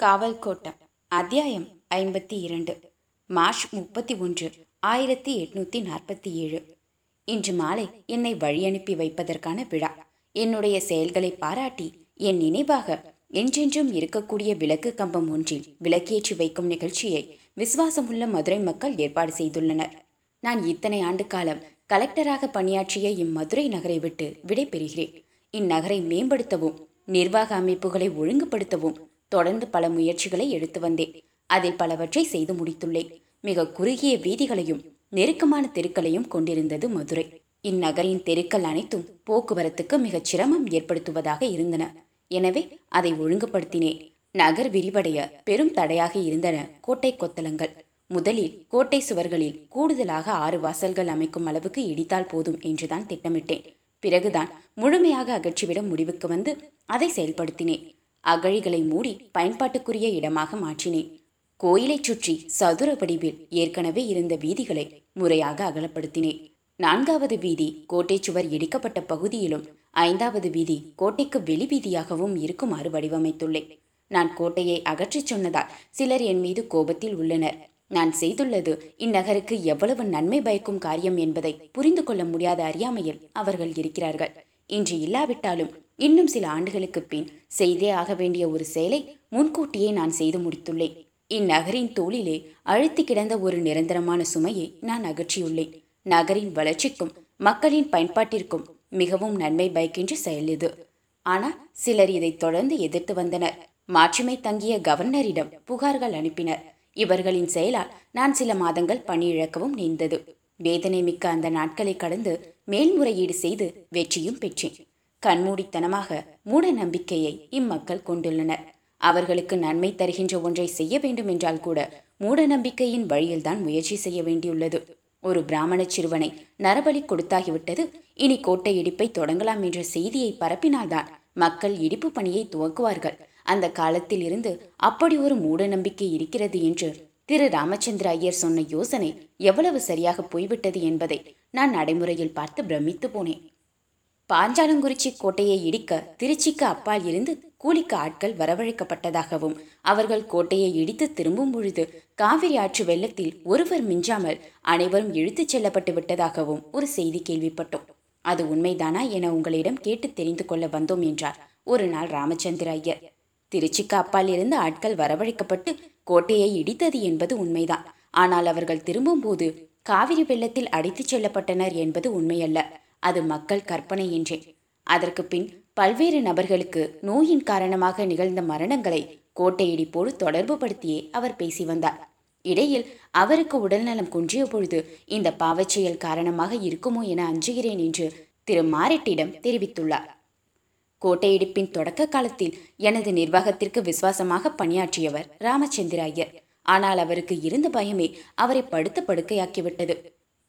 காவல் கோட்டம் அத்தியாயம் ஐம்பத்தி இரண்டு மார்ச் முப்பத்தி ஒன்று ஆயிரத்தி எட்நூத்தி நாற்பத்தி ஏழு. இன்று மாலை என்னை வழியனுப்பி வைப்பதற்கான விழா. என்னுடைய செயல்களை பாராட்டி என் நினைவாக என்றென்றும் இருக்கக்கூடிய விளக்கு கம்பம் ஒன்றில் விளக்கேற்றி வைக்கும் நிகழ்ச்சியை விசுவாசமுள்ள மதுரை மக்கள் ஏற்பாடு செய்துள்ளனர். நான் இத்தனை ஆண்டு காலம் கலெக்டராக பணியாற்றிய இம்மதுரை நகரை விட்டு விடை பெறுகிறேன் இந்நகரை மேம்படுத்தவும் நிர்வாக அமைப்புகளை ஒழுங்குபடுத்தவும் தொடர்ந்து பல முயற்சிகளை எடுத்து வந்தேன். அதில் பலவற்றை செய்து முடித்துள்ளேன். மிக குறுகிய வீதிகளையும் நெருக்கமான தெருக்களையும் கொண்டிருந்தது மதுரை. இந்நகரின் தெருக்கள் அனைத்தும் போக்குவரத்துக்கு மிகச் சிரமம் ஏற்படுத்துவதாக இருந்தன. எனவே அதை ஒழுங்குபடுத்தினேன். நகர் விரிவடைய பெரும் தடையாக இருந்தன கோட்டை கொத்தளங்கள். முதலில் கோட்டை சுவர்களில் கூடுதலாக ஆறு வாசல்கள் அமைக்கும் அளவுக்கு இடித்தால் போதும் என்றுதான் திட்டமிட்டேன். பிறகுதான் முழுமையாக அகற்றிவிட முடிவுக்கு வந்து அதை செயல்படுத்தினேன். அகழிகளை மூடி பயன்பாட்டுக்குரிய இடமாக மாற்றினேன். கோயிலைச் சுற்றி சதுர வடிவில் ஏற்கனவே இருந்த வீதிகளை முறையாக அகலப்படுத்தினேன். நான்காவது வீதி கோட்டை சுவர் இடிக்கப்பட்ட பகுதியிலும் ஐந்தாவது வீதி கோட்டைக்கு வெளி வீதியாகவும் இருக்குமாறு வடிவமைத்துள்ளேன். நான் கோட்டையை அகற்றிச் சொன்னதால் சிலர் என் மீது கோபத்தில் உள்ளனர். நான் செய்துள்ளது இந்நகருக்கு எவ்வளவு நன்மை பயக்கும் காரியம் என்பதை புரிந்து கொள்ள முடியாத அறியாமையில் அவர்கள் இருக்கிறார்கள். இன்று இல்லாவிட்டாலும் இன்னும் சில ஆண்டுகளுக்கு பின் செய்தே ஆக வேண்டிய ஒரு செயலை முன்கூட்டியே நான் செய்து முடித்துள்ளேன். இந்நகரின் தோளிலே அழுத்தி கிடந்த ஒரு நிரந்தரமான சுமையை நான் அகற்றியுள்ளேன். நகரின் வளர்ச்சிக்கும் மக்களின் பயன்பாட்டிற்கும் மிகவும் நன்மை பயக்கின்ற செயல் இது. ஆனால் சிலர் இதை தொடர்ந்து எதிர்த்து வந்தனர். மாட்சிமை தங்கிய கவர்னரிடம் புகார்கள் அனுப்பினர். இவர்களின் செயலால் நான் சில மாதங்கள் பணியிழக்கவும் நேர்ந்தது. வேதனை மிக்க அந்த நாட்களை கடந்து மேல்முறையீடு செய்து வெற்றியும் பெற்றேன். கண்மூடித்தனமாக மூட நம்பிக்கையை இம்மக்கள் கொண்டுள்ளனர். அவர்களுக்கு நன்மை தருகின்ற ஒன்றை செய்ய வேண்டும் என்றால் கூட மூட நம்பிக்கையின் வழியில்தான் முயற்சி செய்ய வேண்டியுள்ளது. ஒரு பிராமண சிறுவனை நரபலி கொடுத்தாகிவிட்டது. இனி கோட்டை இடிப்பை தொடங்கலாம் என்ற செய்தியை பரப்பினால்தான் மக்கள் இடிப்பு பணியை துவக்குவார்கள். அந்த காலத்தில் இருந்து அப்படி ஒரு மூட நம்பிக்கை இருக்கிறது என்று திரு ராமச்சந்திர ஐயர் சொன்ன யோசனை எவ்வளவு சரியாக போய்விட்டது என்பதை நான் நடைமுறையில் பார்த்து பிரமித்து போனேன். பாஞ்சாலங்குறிச்சி கோட்டையை இடிக்க திருச்சிக்கு அப்பால் இருந்து கூலிக்கு ஆட்கள் வரவழைக்கப்பட்டதாகவும் அவர்கள் கோட்டையை இடித்து திரும்பும் பொழுது காவிரி ஆற்று வெள்ளத்தில் ஒருவர் மிஞ்சாமல் அனைவரும் இழுத்துச் செல்லப்பட்டு விட்டதாகவும் ஒரு செய்தி கேள்விப்பட்டோம். அது உண்மைதானா என உங்களிடம் கேட்டு தெரிந்து கொள்ள வந்தோம் என்றார் ஒரு நாள் ராமச்சந்திர ஐயர். திருச்சிக்கு அப்பால் இருந்து ஆட்கள் வரவழைக்கப்பட்டு கோட்டையை இடித்தது என்பது உண்மைதான். ஆனால் அவர்கள் திரும்பும்போது காவிரி வெள்ளத்தில் அடித்துச் செல்லப்பட்டனர் என்பது உண்மையல்ல. அது மக்கள் கற்பனை என்றேன் அதற்கு பின் பல்வேறு நபர்களுக்கு நோயின் காரணமாக நிகழ்ந்த மரணங்களை கோட்டையடிப்போடு தொடர்பு படுத்தியே அவர் பேசி வந்தார். இடையில் அவருக்கு உடல்நலம் குன்றிய பொழுது இந்த பாவச்செயல் காரணமாக இருக்குமோ என அஞ்சுகிறேன் என்று திரு மாரெட்டிடம் தெரிவித்துள்ளார். கோட்டையிடிப்பின் தொடக்க காலத்தில் எனது நிர்வாகத்திற்கு விசுவாசமாக பணியாற்றியவர் ராமச்சந்திர ஐயர். ஆனால் அவருக்கு இருந்த பயமே அவரை படுத்த படுக்கையாக்கிவிட்டது.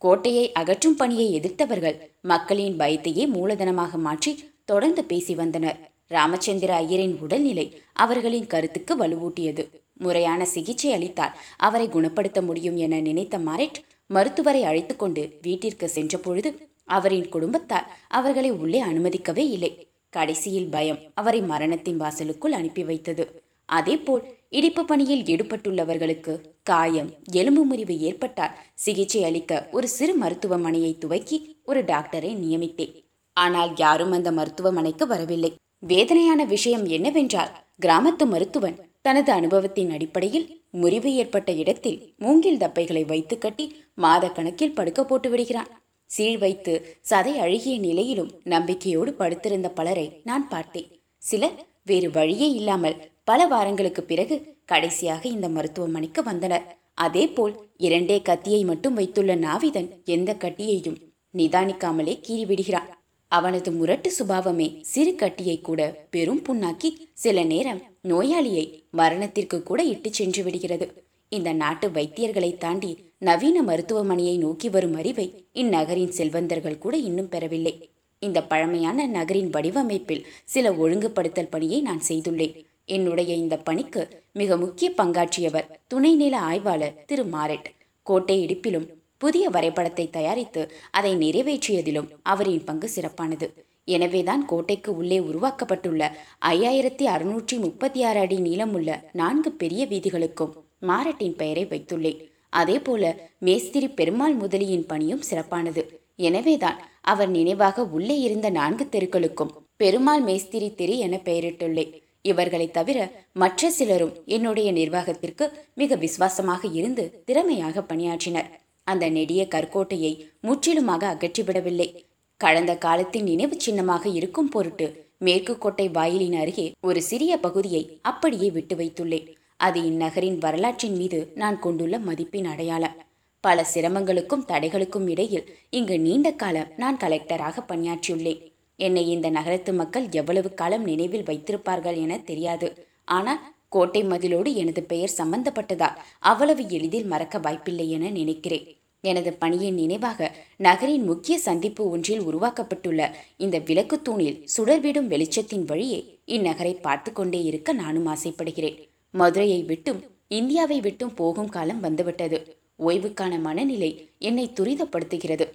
கோட்டையை அகற்றும் பணியை எதிர்த்தவர்கள் மக்களின் பயத்தையே மூலதனமாக மாற்றி தொடர்ந்து பேசி வந்தனர். ராமச்சந்திர ஐயரின் உடல்நிலை அவர்களின் கருத்துக்கு வலுவூட்டியது. முறையான சிகிச்சை அளித்தால் அவரை குணப்படுத்த முடியும் என நினைத்த மாரெட் மருத்துவரை அழைத்து கொண்டு வீட்டிற்கு சென்ற பொழுது அவரின் குடும்பத்தார் அவர்களை உள்ளே அனுமதிக்கவே இல்லை. கடைசியில் பயம் அவரை மரணத்தின் வாசலுக்குள் அனுப்பி வைத்தது. அதேபோல் இடிப்பு பணியில் ஈடுபட்டுள்ளவர்களுக்கு காயம் எலும்பு முறிவு ஏற்பட்டால் சிகிச்சை அளிக்க ஒரு சிறு மருத்துவமனையை துவக்கி ஒரு டாக்டரை நியமித்தேன். ஆனால் யாரும் அந்த மருத்துவமனைக்கு வரவில்லை. வேதனையான விஷயம் என்னவென்றால் கிராமத்து மருத்துவன் தனது அனுபவத்தின் அடிப்படையில் முறிவு ஏற்பட்ட இடத்தில் மூங்கில் தப்பைகளை வைத்து கட்டி மாத கணக்கில் படுக்க போட்டு விடுகிறான். சீழ் வைத்து சதை அழுகிய நிலையிலும் நம்பிக்கையோடு படுத்திருந்த பலரை நான் பார்த்தேன். சிலர் வேறு வழியே இல்லாமல் பல வாரங்களுக்கு பிறகு கடைசியாக இந்த மருத்துவமனைக்கு வந்தனர். அதேபோல் இரண்டே கத்தியை மட்டும் வைத்துள்ள நாவிதன் எந்த கட்டியையும் நிதானிக்காமலே கீறிவிடுகிறான். அவனது முரட்டு சுபாவமே சிறு கட்டியை கூட பெரும் புண்ணாக்கி சில நேரம் நோயாளியை மரணத்திற்கு கூட இட்டு சென்று விடுகிறது. இந்த நாட்டு வைத்தியர்களை தாண்டி நவீன மருத்துவமனையை நோக்கி வரும் அறிவை இந்நகரின் செல்வந்தர்கள் கூட இன்னும் பெறவில்லை. இந்த பழமையான நகரின் வடிவமைப்பில் சில ஒழுங்குபடுத்தல் பணியை நான் செய்துள்ளேன். என்னுடைய இந்த பணிக்கு மிக முக்கிய பங்காற்றியவர் துணைநில ஆய்வாளர் திரு மாரெட். கோட்டை இடிப்பிலும் புதிய வரைபடத்தை தயாரித்து அதை நிறைவேற்றியதிலும் அவரின் பங்கு சிறப்பானது. எனவேதான் கோட்டைக்கு உள்ளே உருவாக்கப்பட்டுள்ள ஐயாயிரத்தி அறுநூற்றி முப்பத்தி ஆறு அடி நீளமுள்ள நான்கு பெரிய வீதிகளுக்கும் மாரட்டின் பெயரை வைத்துள்ளேன். அதேபோல மேஸ்திரி பெருமாள் முதலியின் பணியும் சிறப்பானது. எனவேதான் அவர் நினைவாக உள்ளே இருந்த நான்கு தெருக்களுக்கும் பெருமாள் மேஸ்திரி தெரு என பெயரிட்டுள்ளேன். இவர்களை தவிர மற்ற சிலரும் என்னுடைய நிர்வாகத்திற்கு மிக விசுவாசமாக இருந்து திறமையாக பணியாற்றினர். அந்த நெடிய கற்கோட்டையை முற்றிலுமாக அகற்றிவிடவில்லை. கடந்த காலத்தின் நினைவு சின்னமாக இருக்கும் பொருட்டு மேற்கு கோட்டை வாயிலின் அருகே ஒரு சிறிய பகுதியை அப்படியே விட்டு வைத்துள்ளேன். அது இந்நகரின் வரலாற்றின் மீது நான் கொண்டுள்ள மதிப்பின் அடையாளம். பல சிரமங்களுக்கும் தடைகளுக்கும் இடையில் இங்கு நீண்ட காலம் நான் கலெக்டராக பணியாற்றியுள்ளேன். என்னை இந்த நகரத்து மக்கள் எவ்வளவு காலம் நினைவில் வைத்திருப்பார்கள் என தெரியாது. ஆனால் கோட்டை மதிலோடு எனது பெயர் சம்பந்தப்பட்டதால் அவ்வளவு எளிதில் மறக்க வாய்ப்பில்லை என நினைக்கிறேன். எனது பணியின் நினைவாக நகரின் முக்கிய சந்திப்பு ஒன்றில் உருவாக்கப்பட்டுள்ள இந்த விளக்கு தூணில் சுடர்விடும் வெளிச்சத்தின் வழியே இந்நகரை பார்த்து கொண்டே இருக்க நானும் ஆசைப்படுகிறேன். மதுரையை விட்டும் இந்தியாவை விட்டும் போகும் காலம் வந்துவிட்டது. ஓய்வுக்கான மனநிலை என்னை துரிதப்படுத்துகிறது.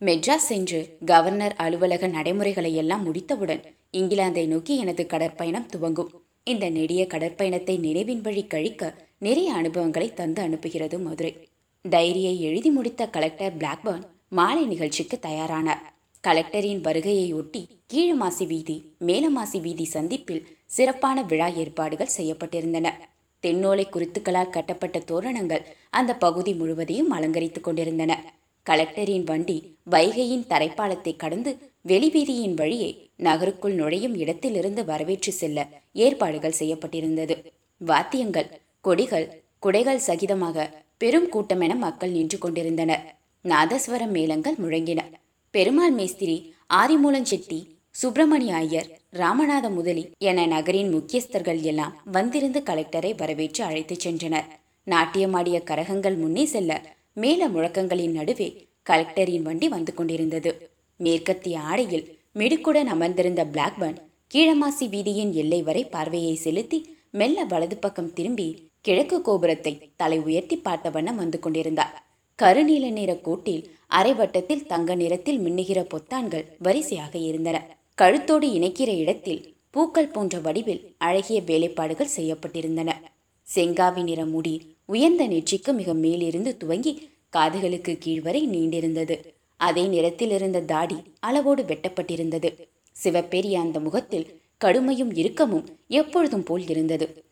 மெட்ராஸ் சென்று கவர்னர் அலுவலக நடைமுறைகளை எல்லாம் முடித்தவுடன் இங்கிலாந்தை நோக்கி எனது கடற்பயணம் துவங்கும். இந்த நெடிய கடற்பயணத்தை நினைவின் வழி கழிக்க நிறைய அனுபவங்களை தந்து அனுப்புகிறது மதுரை. டைரியை எழுதி முடித்த கலெக்டர் பிளாக்பர்ன் மாலை நிகழ்ச்சிக்கு தயாரானார். கலெக்டரின் வருகையை ஒட்டி கீழமாசி வீதி மேலமாசி வீதி சந்திப்பில் சிறப்பான விழா ஏற்பாடுகள் செய்யப்பட்டிருந்தன. தென்னோலை குருத்துக்களால் கட்டப்பட்ட தோரணங்கள் அந்த பகுதி முழுவதையும் அலங்கரித்துக் கொண்டிருந்தன. கலெக்டரின் வண்டி வைகையின் தரைப்பாலத்தை கடந்து வெளிவீதியின் வழியே நகருக்குள் நுழையும் இடத்திலிருந்து வரவேற்று செல்ல ஏற்பாடுகள் செய்யப்பட்டிருந்தது. வாத்தியங்கள் கொடிகள் குடைகள் சகிதமாக பெரும் கூட்டமென மக்கள் நின்று கொண்டிருந்தனர். நாதஸ்வரம் மேளங்கள் முழங்கின. பெருமாள் மேஸ்திரி ஆரிமூலஞ்செட்டி சுப்பிரமணிய ஐயர் ராமநாத முதலி என நகரின் முக்கியஸ்தர்கள் எல்லாம் வந்திருந்து கலெக்டரை வரவேற்று அழைத்துச் சென்றனர். நாட்டியமாடிய கரகங்கள் முன்னே செல்ல மேல முழக்கங்களின் நடுவே கலெக்டரின் வண்டி வந்து கொண்டிருந்தது. மேற்கத்திய ஆடையில் மிடுக்குடன் அமர்ந்திருந்த பிளாக்பர்ன் கீழமாசி வீதியின் எல்லை வரை பார்வையை செலுத்தி மெல்ல வலது பக்கம் திரும்பி கிழக்கு கோபுரத்தை தலை உயர்த்தி பார்த்த வண்ணம் வந்து கொண்டிருந்தார். கருநீல நிற கூட்டில் அரைவட்டத்தில் தங்க நிறத்தில் மின்னுகிற பொத்தான்கள் வரிசையாக இருந்தன. கழுத்தோடு இணைக்கிற இடத்தில் பூக்கள் போன்ற வடிவில் அழகிய வேலைப்பாடுகள் செய்யப்பட்டிருந்தன. செங்காவி நிற முடி உயர்ந்த நெற்றிக்கு மிக மேலிருந்து துவங்கி காதுகளுக்கு கீழ்வரை நீண்டிருந்தது. அதே நிறத்தில் இருந்த தாடி அளவோடு வெட்டப்பட்டிருந்தது. சிவப்பெரிய அந்த முகத்தில் கடுமையும் இறுக்கமும் எப்பொழுதும் போல் இருந்தது.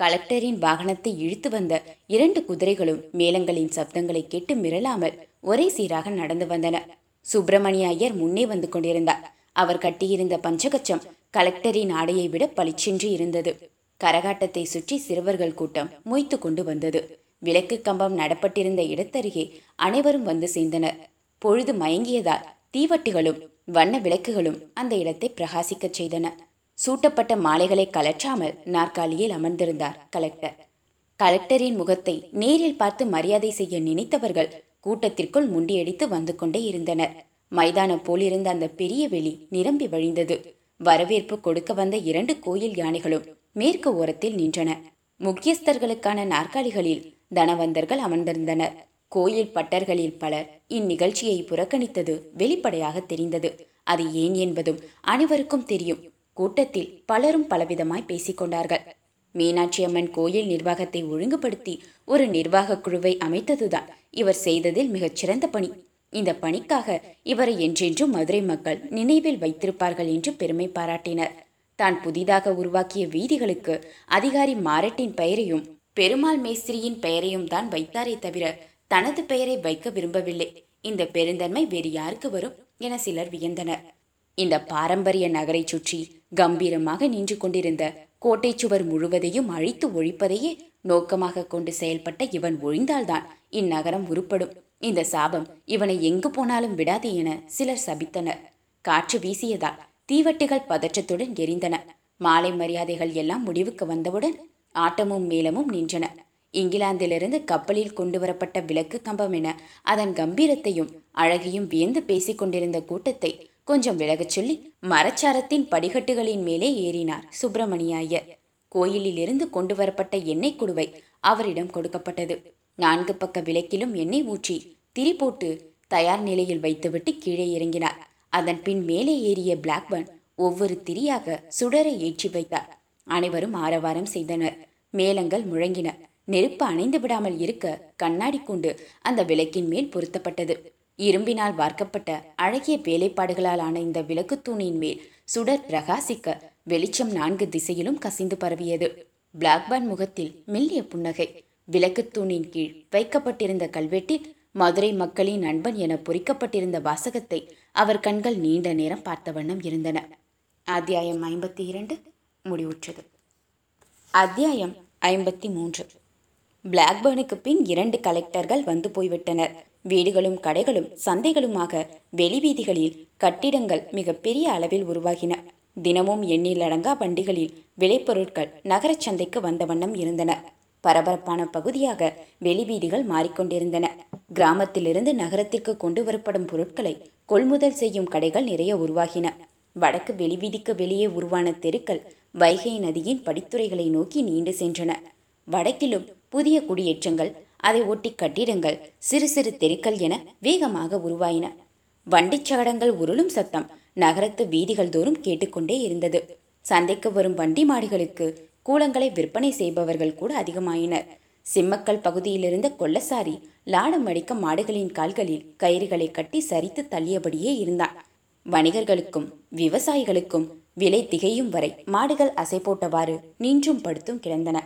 கலெக்டரின் வாகனத்தை இழுத்து வந்த இரண்டு குதிரைகளும் மேளங்களின் சப்தங்களை கேட்டு மிரளாமல் ஒரே சீராக நடந்து வந்தன. சுப்பிரமணிய ஐயர் முன்னே வந்து கொண்டிருந்தார். அவர் கட்டியிருந்த பஞ்சகச்சம் கலெக்டரின் ஆடையை விட பளிச்சென்று இருந்தது. கரகாட்டத்தை சுற்றி சிறுவர்கள் கூட்டம் மொய்த்து கொண்டு வந்தது. விளக்கு கம்பம் நடப்பட்டிருந்த இடத்தருகே அனைவரும் வந்து சேர்ந்தனர். பொழுது மயங்கியதால் தீவட்டிகளும் வண்ண விளக்குகளும் அந்த இடத்தை பிரகாசிக்கச் செய்தன. சூட்டப்பட்ட மாலைகளை கலற்றாமல் நாற்காலியில் அமர்ந்திருந்தார் கலெக்டர். கலெக்டரின் முகத்தை நேரில் பார்த்து மரியாதை செய்ய நினைத்தவர்கள் கூட்டத்திற்குள் முண்டியடித்து வந்து கொண்டே இருந்தனர். மைதானம் போலிருந்த அந்த பெரிய வெளி நிரம்பி வழிந்தது. வரவேற்பு கொடுக்க வந்த இரண்டு கோயில் யானைகளும் மேற்கு ஓரத்தில் நின்றன. முக்கியஸ்தர்களுக்கான நாற்காலிகளில் தனவந்தர்கள் அமர்ந்திருந்தனர். கோயில் பட்டர்களில் பலர் இந்நிகழ்ச்சியை புறக்கணித்தது வெளிப்படையாக தெரிந்தது. அது ஏன் என்பதும் அனைவருக்கும் தெரியும். கூட்டத்தில் பலரும் பலவிதமாய் பேசிக்கொண்டார்கள். மீனாட்சி அம்மன் கோயில் நிர்வாகத்தை ஒழுங்குபடுத்தி ஒரு நிர்வாக குழுவை அமைத்ததுதான் இவர் செய்ததில் மிகச்சிறந்த பணி. இந்த பணிக்காக இவரை என்றென்றும் மதுரை மக்கள் நினைவில் வைத்திருப்பார்கள் என்று பெருமை பாராட்டினர். தான் புதிதாக உருவாக்கிய வீதிகளுக்கு அதிகாரி மாரட்டின் பெயரையும் பெருமாள் மேஸ்திரியின் பெயரையும் தான் வைத்தாரே தவிர தனது பெயரை வைக்க விரும்பவில்லை. இந்த பெருந்தன்மை வேறு யாருக்கு வரும் என சிலர் வியந்தனர். இந்த பாரம்பரிய நகரை சுற்றி கம்பீரமாக நின்று கொண்டிருந்த கோட்டை சுவர் முழுவதையும் அழித்து ஒழிப்பதையே நோக்கமாக கொண்டு செயல்பட்ட இவன் ஒழிந்தால்தான் இந்நகரம் உருப்படும். இந்த சாபம் இவனை எங்கு போனாலும் விடாது என சிலர் சபித்தனர். காற்று வீசியதால் தீவட்டிகள் பதற்றத்துடன் எரிந்தன. மாலை மரியாதைகள் எல்லாம் முடிவுக்கு வந்தவுடன் ஆட்டமும் மேளமும் நின்றன. இங்கிலாந்திலிருந்து கப்பலில் கொண்டு வரப்பட்ட விளக்கு கம்பம் என அதன் கம்பீரத்தையும் அழகையும் வியந்து பேசிக் கொண்டிருந்த கூட்டத்தை கொஞ்சம் விலகச் சொல்லி மரச்சாரத்தின் படிகட்டுகளின் மேலே ஏறினார் சுப்பிரமணிய ஐயர் கோயிலிலிருந்து கொண்டு வரப்பட்ட எண்ணெய் குடுவை அவரிடம் கொடுக்கப்பட்டது. நான்கு பக்க விளக்கிலும் எண்ணெய் ஊற்றி திரி போட்டு தயார் நிலையில் வைத்துவிட்டு கீழே இறங்கினார். அதன் பின் மேலே ஏறிய பிளாக்பர்ன் ஒவ்வொரு திரியாக சுடரை ஏற்றி வைத்தார். அனைவரும் ஆரவாரம் செய்தனர். மேளங்கள் முழங்கின. நெருப்பு அணைந்து விடாமல் இருக்க கண்ணாடி கூண்டு அந்த விளக்கின் மேல் பொருத்தப்பட்டது. இரும்பினால் வார்க்கப்பட்ட அழகிய வேலைப்பாடுகளால் ஆன இந்த விளக்கு தூணின் மேல் சுடர் பிரகாசிக்க வெளிச்சம் நான்கு திசையிலும் கசிந்து பரவியது. பிளாக்பர்ன் முகத்தில் மெல்லிய புன்னகை. விளக்கு தூணின் கீழ் வைக்கப்பட்டிருந்த கல்வெட்டில் மதுரை மக்களின் நண்பன் என பொறிக்கப்பட்டிருந்த வாசகத்தை அவர் கண்கள் நீண்ட நேரம் பார்த்த வண்ணம் இருந்தன. அத்தியாயம் ஐம்பத்தி இரண்டு முடிவுற்றது. அத்தியாயம் ஐம்பத்தி மூன்று. பிளாக்பர்னுக்கு பின் இரண்டு கலெக்டர்கள் வந்து போய்விட்டனர். வீடுகளும் கடைகளும் சந்தைகளுமாக வெளிவீதிகளில் கட்டிடங்கள் மிகப்பெரிய அளவில் உருவாகின. தினமும் எண்ணிலடங்கா வண்டிகளில் விளைபொருட்கள் நகரச் சந்தைக்கு வந்த வண்ணம் இருந்தன. பரபரப்பான பகுதியாக வெளிவீதிகள் மாறிக்கொண்டிருந்தன. கிராமத்திலிருந்து நகரத்திற்கு கொண்டு வரப்படும் பொருட்களை கொள்முதல் செய்யும் கடைகள் நிறைய உருவாகின. வடக்கு வெளிவீதிக்கு வெளியே உருவான தெருக்கள் வைகை நதியின் படித்துறைகளை நோக்கி நீண்டு சென்றன. வடக்கிலும் புதிய குடியேற்றங்கள் அதை ஒட்டி கட்டிடங்கள் சிறு சிறு தெருக்கள் என வேகமாக உருவாயின. வண்டிச் சகடங்கள் உருளும் சத்தம் நகரத்து வீதிகள் தோறும் கேட்டுக்கொண்டே இருந்தது. சந்தைக்கு வரும் வண்டி மாடுகளுக்கு கூலங்களை விற்பனை செய்பவர்கள் கூட அதிகமாயினர். சிம்மக்கல் பகுதியிலிருந்த கொல்லசாரி லாடம் அடிக்க மாடுகளின் கால்களில் கயிறுகளை கட்டி சரித்து தள்ளியபடியே இருந்தான். வணிகர்களுக்கும் விவசாயிகளுக்கும் விலை திகையும் வரை மாடுகள் அசை போட்டவாறு நின்றும் படுத்தும் கிடந்தன.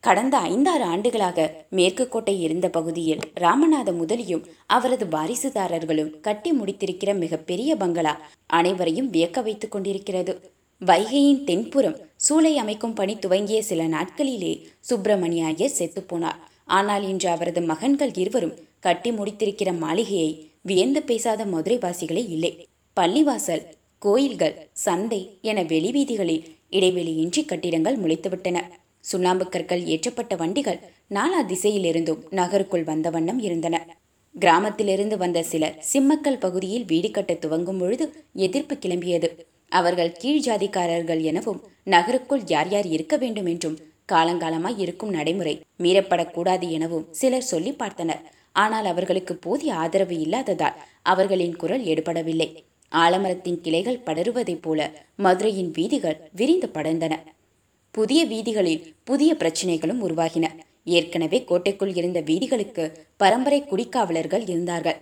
கடந்த ஐந்தாறு ஆண்டுகளாக மேற்கு கோட்டை இருந்த பகுதியில் ராமநாத முதலியும் அவரது வாரிசுதாரர்களும் கட்டி முடித்திருக்கிற மிகப்பெரிய பங்களா அனைவரையும் வியக்க வைத்துக் கொண்டிருக்கிறது. வைகையின் தென்புறம் சூளை அமைக்கும் பணி துவங்கிய சில நாட்களிலே சுப்பிரமணிய ஐயர் செத்துப்போனார் ஆனால் இன்று அவரது மகன்கள் இருவரும் கட்டி முடித்திருக்கிற மாளிகையை வியந்து பேசாத மதுரைவாசிகளே இல்லை. பள்ளிவாசல் கோயில்கள் சந்தை என வெளிவீதிகளில் இடைவெளியின்றி கட்டிடங்கள் முளைத்துவிட்டன. சுண்ணாம்பு கற்கள் ஏற்றப்பட்ட வண்டிகள் நாலா திசையிலிருந்தும் நகருக்குள் வந்த வண்ணம் இருந்தன. கிராமத்திலிருந்து வந்த சிலர் சிம்மக்கல் பகுதியில் வீடு கட்ட துவங்கும் பொழுது எதிர்ப்பு கிளம்பியது. அவர்கள் கீழ் ஜாதிக்காரர்கள் எனவும் நகருக்குள் யார் யார் இருக்க வேண்டும் என்றும் காலங்காலமாய் இருக்கும் நடைமுறை மீறப்படக்கூடாது எனவும் சிலர் சொல்லி பார்த்தனர். ஆனால் அவர்களுக்கு போதிய ஆதரவு இல்லாததால் அவர்களின் குரல் எடுபடவில்லை. ஆலமரத்தின் கிளைகள் படருவதைப் போல மதுரையின் வீதிகள் விரிந்து படர்ந்தன. புதிய வீதிகளில் புதிய பிரச்சனைகளும் உருவாகின. ஏற்கனவே கோட்டைக்குள் இருந்த வீதிகளுக்கு பரம்பரை குடிக்காவலர்கள் இருந்தார்கள்.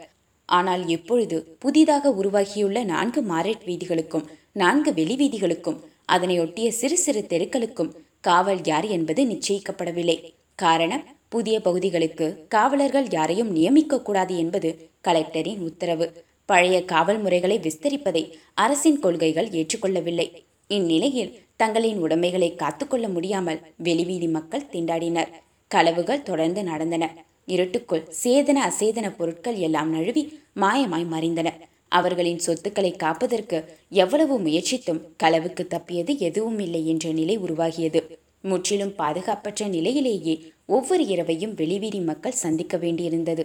ஆனால் இப்பொழுது புதிதாக உருவாகியுள்ள நான்கு மாரேட் வீதிகளுக்கும் நான்கு வெளி வீதிகளுக்கும் அதனையொட்டிய சிறு சிறு தெருக்களுக்கும் காவல் யார் என்பது நிச்சயிக்கப்படவில்லை. காரணம் புதிய பகுதிகளுக்கு காவலர்கள் யாரையும் நியமிக்கக்கூடாது என்பது கலெக்டரின் உத்தரவு. பழைய காவல் முறைகளை விஸ்தரிப்பதை அரசின் கொள்கைகள் ஏற்றுக்கொள்ளவில்லை. இந்நிலையில் தங்களின் உடைமைகளை காத்துக்கொள்ள முடியாமல் வெளிவீதி மக்கள் திண்டாடினர். களவுகள் தொடர்ந்து நடந்தன. இருட்டுக்குள் சேதன அசேதன பொருட்கள் எல்லாம் நழுவி மாயமாய் மறைந்தன. அவர்களின் சொத்துக்களை காப்பதற்கு எவ்வளவு முயற்சித்தும் களவுக்கு தப்பியது எதுவும் இல்லை என்ற நிலை உருவாகியது. முற்றிலும் பாதுகாப்பற்ற நிலையிலேயே ஒவ்வொரு இரவையும் வெளிவீதி மக்கள் சந்திக்க வேண்டியிருந்தது.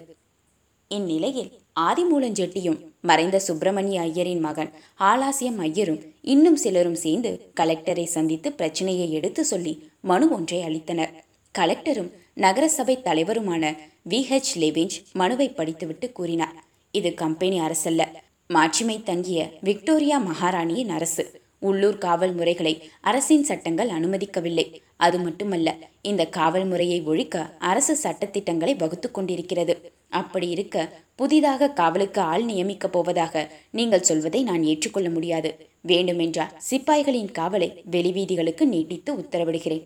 இந்நிலையில் ஆதிமூலஞ்செட்டியும் மறைந்த சுப்பிரமணிய ஐயரின் மகன் ஆலாசியம் ஐயரும் இன்னும் சிலரும் சேர்ந்து கலெக்டரை சந்தித்து பிரச்சனையை எடுத்து சொல்லி மனு ஒன்றை அளித்தனர். கலெக்டரும் நகரசபை தலைவருமான வி ஹெச் லெவிஞ்ச் மனுவை படித்துவிட்டு கூறினார். இது கம்பெனி அரசல்ல. மாட்சிமை தங்கிய விக்டோரியா மகாராணியின் அரசு. உள்ளூர் காவல் முறைகளை அரசின் சட்டங்கள் அனுமதிக்கவில்லை. அது மட்டுமல்ல இந்த காவல் முறையை ஒழிக்க அரசு சட்டத்திட்டங்களை வகுத்து கொண்டிருக்கிறது. அப்படி இருக்க புதிதாக காவலுக்கு ஆள் நியமிக்கப் போவதாக நீங்கள் சொல்வதை நான் ஏற்றுக்கொள்ள முடியாது. வேண்டுமென்றால் சிப்பாய்களின் காவலை வெளிவீதிகளுக்கு நீட்டித்து உத்தரவிடுகிறேன்.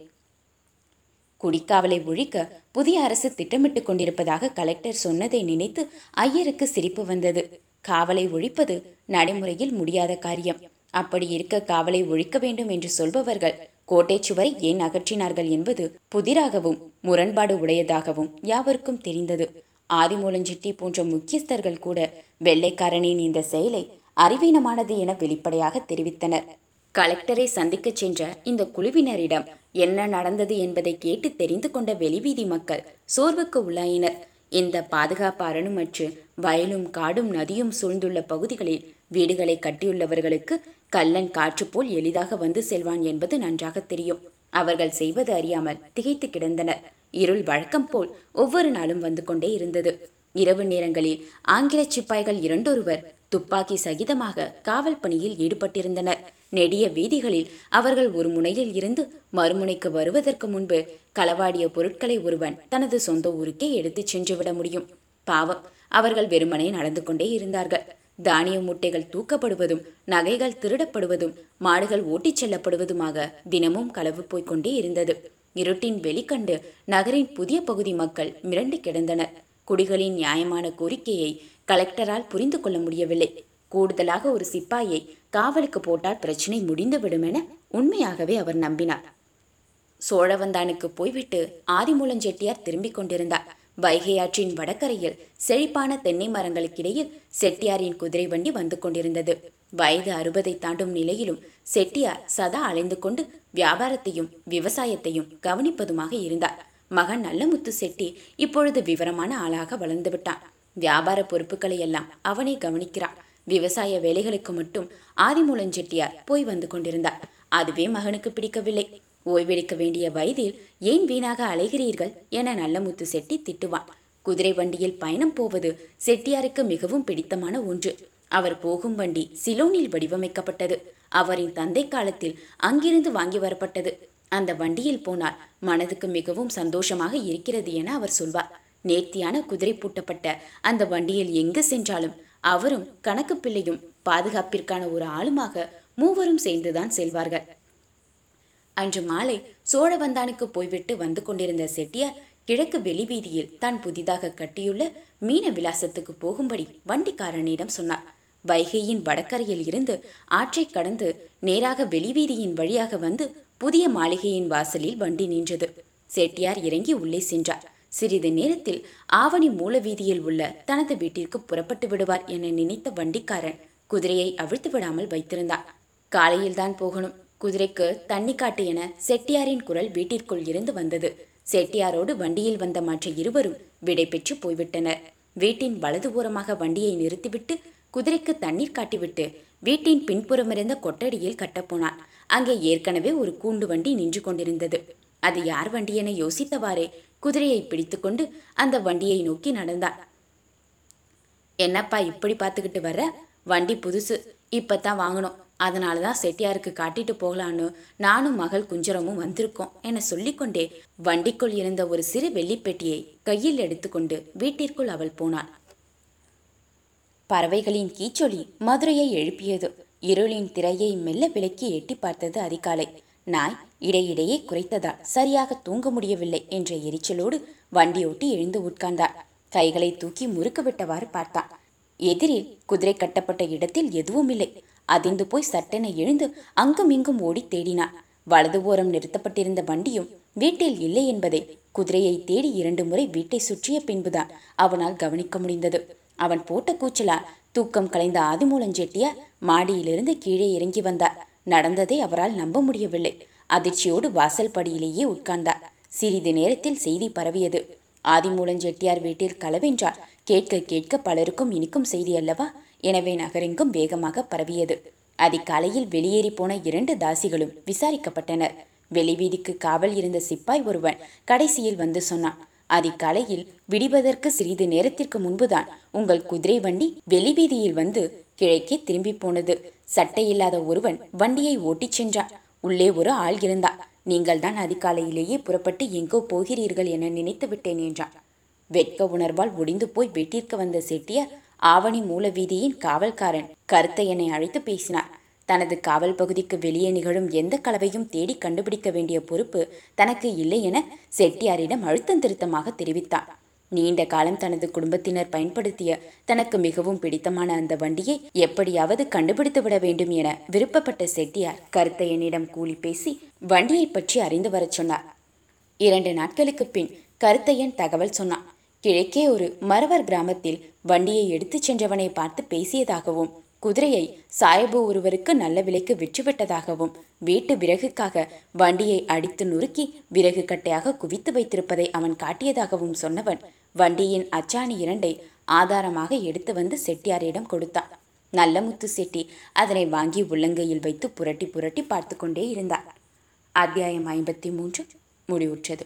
குடிக்காவலை ஒழிக்க புதிய அரசு திட்டமிட்டு கொண்டிருப்பதாக கலெக்டர் சொன்னதை நினைத்து ஐயருக்கு சிரிப்பு வந்தது. காவலை ஒழிப்பது நடைமுறையில் முடியாத காரியம். அப்படி இருக்க காவலை ஒழிக்க வேண்டும் என்று சொல்பவர்கள் கோட்டை சுவரை ஏன் அகற்றினார்கள் என்பது புதிராகவும் முரண்பாடு உடையதாகவும் யாவருக்கும் தெரிந்தது. ஆதிமூலஞ்சிட்டி போன்ற முக்கியஸ்தர்கள் கூட வெள்ளைக்காரனின் இந்த செயலை அறிவீனமானது என வெளிப்படையாக தெரிவித்தனர். கலெக்டரை சந்திக்கச் சென்ற இந்த குழுவினரிடம் என்ன நடந்தது என்பதை கேட்டு தெரிந்து கொண்ட வெளிவீதி மக்கள் சோர்வுக்கு உள்ளாயினர். இந்த பாதுகாப்பு அரணுமற்று வயலும் காடும் நதியும் சூழ்ந்துள்ள பகுதிகளில் வீடுகளை கட்டியுள்ளவர்களுக்கு கல்லன் காற்று போல் எளிதாக வந்து செல்வான் என்பது நன்றாக தெரியும். அவர்கள் செய்வது அறியாமல் திகைத்து கிடந்தனர். இருள் வழக்கம் போல் ஒவ்வொரு நாளும் வந்து கொண்டே இருந்தது. இரவு நேரங்களில் ஆங்கில சிப்பாய்கள் இரண்டொருவர் துப்பாக்கி சகிதமாக காவல் பணியில் ஈடுபட்டிருந்தனர். நெடிய வீதிகளில் அவர்கள் ஒரு முனையில் இருந்து மறுமுனைக்கு வருவதற்கு முன்பு களவாடிய பொருட்களை ஒருவன் தனது சொந்த ஊருக்கே எடுத்துச் சென்றுவிட முடியும். பாவம் அவர்கள் வெறுமனே நடந்து கொண்டே இருந்தார்கள். தானிய மூட்டைகள் தூக்கப்படுவதும் நகைகள் திருடப்படுவதும் மாடுகள் ஓட்டிச் செல்லப்படுவதுமாக தினமும் களவு போய்க் கொண்டே இருந்தது. இருட்டின் வெளிக்கண்டு நகரின் புதிய பகுதி மக்கள் மிரண்டு கிடந்தனர். குடிகளின் நியாயமான கோரிக்கையை கலெக்டரால் புரிந்து கொள்ள முடியவில்லை. கூடுதலாக ஒரு சிப்பாயை காவலுக்கு போட்டால் பிரச்சனை முடிந்துவிடும் என உண்மையாகவே அவர் நம்பினார். சோழவந்தானுக்கு போய்விட்டு ஆதிமூலம் செட்டியார் திரும்பிக் கொண்டிருந்தார். வைகை ஆற்றின் வடக்கரையில் செழிப்பான தென்னை மரங்களுக்கிடையில் செட்டியாரின் குதிரை வண்டி வந்து கொண்டிருந்தது. வயது அறுபதை தாண்டும் நிலையிலும் செட்டியார் சதா அலைந்து கொண்டு வியாபாரத்தையும் விவசாயத்தையும் கவனிப்பதுமாக இருந்தார். மகன் நல்லமுத்து செட்டி இப்பொழுது விவரமான ஆளாக வளர்ந்து விட்டான். வியாபார பொறுப்புகளை எல்லாம் அவனை கவனிக்கிறான். விவசாய வேலைகளுக்கு மட்டும் ஆதிமூலன் செட்டியார் போய் வந்து கொண்டிருந்தார். அதுவே மகனுக்கு பிடிக்கவில்லை. ஓய்வெடுக்க வேண்டிய வயதில் ஏன் வீணாக அலைகிறீர்கள் என நல்லமுத்து செட்டி திட்டுவான். குதிரை வண்டியில் பயணம் போவது செட்டியாருக்கு மிகவும் பிடித்தமான ஒன்று. அவர் போகும் வண்டி சிலோனில் வடிவமைக்கப்பட்டது. அவரின் தந்தை காலத்தில் அங்கிருந்து வாங்கி வரப்பட்டது. அந்த வண்டியில் போனால் மனதுக்கு மிகவும் சந்தோஷமாக இருக்கிறது என அவர் சொல்வார். நேர்த்தியான குதிரை பூட்டப்பட்ட அந்த வண்டியில் எங்கு சென்றாலும் அவரும் கணக்கு பிள்ளையும் பாதுகாப்பிற்கான ஒரு ஆளுமாக மூவரும் சேர்ந்துதான் செல்வார்கள். அன்று மாலை சோழவந்தானுக்கு போய்விட்டு வந்து கொண்டிருந்த செட்டியார் கிழக்கு வெளிவீதியில் தான் புதிதாக கட்டியுள்ள மீன விலாசத்துக்கு போகும்படி வண்டிக்காரனிடம் சொன்னார். வைகையின் வடக்கரையில் இருந்து ஆற்றை கடந்து நேராக வெளிவீதியின் வழியாக வந்து புதிய மாளிகையின் வாசலில் வண்டி நின்றது. செட்டியார் இறங்கி உள்ளே சென்றார். சிறிது நேரத்தில் ஆவணி மூலவீதியில் உள்ள தனது வீட்டிற்கு புறப்பட்டு விடுவார் என நினைத்த வண்டிக்காரன் குதிரையை அவிழ்த்து விடாமல் வைத்திருந்தான் காலையில்தான் போகணும். குதிரைக்கு தண்ணி காட்டு என செட்டியாரின் குரல் வீட்டிற்குள் இருந்து வந்தது. செட்டியாரோடு வண்டியில் வந்த மற்ற இருவரும் விடை பெற்று போய்விட்டனர். வீட்டின் வலது ஓரமாக வண்டியை நிறுத்திவிட்டு குதிரைக்கு தண்ணீர் காட்டிவிட்டு வீட்டின் பின்புறமிருந்த கொட்டடியில் கட்டப்போனான் அங்கே ஏற்கனவே ஒரு கூண்டு வண்டி நின்று கொண்டிருந்தது. அது யார் வண்டி என யோசித்தவாறே குதிரையை பிடித்துக்கொண்டு அந்த வண்டியை நோக்கி நடந்தான் என்னப்பா இப்படி பார்த்துக்கிட்டு வர வண்டி புதுசு. இப்பத்தான் வாங்கணும். அதனால தான் செட்டியாருக்கு காட்டிட்டு போகலான்னு நானும் மகள் குஞ்சரமும் வந்திருக்கோம் என சொல்லிக்கொண்டே வண்டிக்குள் இருந்த ஒரு சிறு வெள்ளிப்பெட்டியை கையில் எடுத்துக்கொண்டு வீட்டிற்குள் அவள் போனாள். பறவைகளின் கீச்சொலி மதுரையை எழுப்பியது. இருளின் திரையை மெல்ல விலக்கி எட்டி பார்த்தது அதிகாலை. நாய் இடையிடையே குறைத்ததால் சரியாக தூங்க முடியவில்லை என்ற எரிச்சலோடு வண்டியோட்டி எழுந்து உட்கார்ந்தார். கைகளை தூக்கி முறுக்கு விட்டவாறு பார்த்தான். எதிரில் குதிரை கட்டப்பட்ட இடத்தில் எதுவும் இல்லை. அதிர்ந்து போய் சட்டென எழுந்து அங்கும் இங்கும் ஓடி தேடினான். வலது ஓரம் நிறுத்தப்பட்டிருந்த வண்டியும் வீட்டில் இல்லை என்பதை குதிரையை தேடி இரண்டு முறை வீட்டை சுற்றிய பின்புதான் அவனால் கவனிக்க முடிந்தது. அவன் போட்ட கூச்சலால் தூக்கம் கலைந்த ஆதிமூலஞ்செட்டியார் மாடியிலிருந்து கீழே இறங்கி வந்தார். நடந்ததை அவரால் நம்ப முடியவில்லை. அதிர்ச்சியோடு வாசல் படியிலேயே உட்கார்ந்தார். சிறிது நேரத்தில் செய்தி பரவியது. ஆதிமூலஞ்செட்டியார் வீட்டில் களவென்றால் கேட்க கேட்க பலருக்கும் இனிக்கும் செய்தி அல்லவா? எனவே நகரெங்கும் வேகமாக பரவியது. அதிகாலையில் வெளியேறி போன இரண்டு தாசிகளும் விசாரிக்கப்பட்டனர். வெளிவீதிக்கு காவல் இருந்த சிப்பாய் ஒருவன் கடைசியில் வந்து சொன்னான் அதிகாலையில் விடிவதற்கு சிறிது நேரத்திற்கு முன்புதான் உங்கள் குதிரை வண்டி வெளிவீதியில் வந்து கிழக்கே திரும்பி போனது. சட்டை இல்லாத ஒருவன் வண்டியை ஓட்டிச் சென்றான். உள்ளே ஒரு ஆள் இருந்தான் நீங்கள் தான் அதிகாலையிலேயே புறப்பட்டு எங்கோ போகிறீர்கள் என நினைத்து விட்டேன் என்றான். வெட்க உணர்வால் ஒடிந்து போய் வீட்டிற்கு வந்த செட்டியார் ஆவணி மூலவீதியின் காவல்காரன் கருத்தையனை அழைத்து பேசினார். தனது காவல் பகுதிக்கு வெளியே நிகழும் எந்த கலவையும் தேடி கண்டுபிடிக்க வேண்டிய பொறுப்பு தனக்கு இல்லை என செட்டியாரிடம் அழுத்தம் திருத்தமாக தெரிவித்தார் நீண்ட காலம் தனது குடும்பத்தினர் பயன்படுத்திய தனக்கு மிகவும் பிடித்தமான அந்த வண்டியை எப்படியாவது கண்டுபிடித்து விட வேண்டும் என விருப்பப்பட்ட செட்டியார் கருத்தையனிடம் கூலி பேசி வண்டியை பற்றி அறிந்து வரச் சொன்னார். இரண்டு நாட்களுக்கு பின் கருத்தையன் தகவல் சொன்னான். கிழக்கே ஒரு மரவர் கிராமத்தில் வண்டியை எடுத்துச் சென்றவனை பார்த்து பேசியதாகவும் குதிரையை சாயபு ஒருவருக்கு நல்ல விலைக்கு விற்றுவிட்டதாகவும் வீட்டு விறகுக்காக வண்டியை அடித்து நுறுக்கி விறகு கட்டையாக குவித்து வைத்திருப்பதை அவன் காட்டியதாகவும் சொன்னவன் வண்டியின் அச்சாணி இரண்டை ஆதாரமாக எடுத்து வந்து செட்டியாரிடம் கொடுத்தான். நல்லமுத்து செட்டி அதனை வாங்கி உள்ளங்கையில் வைத்து புரட்டி புரட்டி பார்த்து கொண்டே இருந்தார். அத்தியாயம் ஐம்பத்தி மூன்று முடிவுற்றது.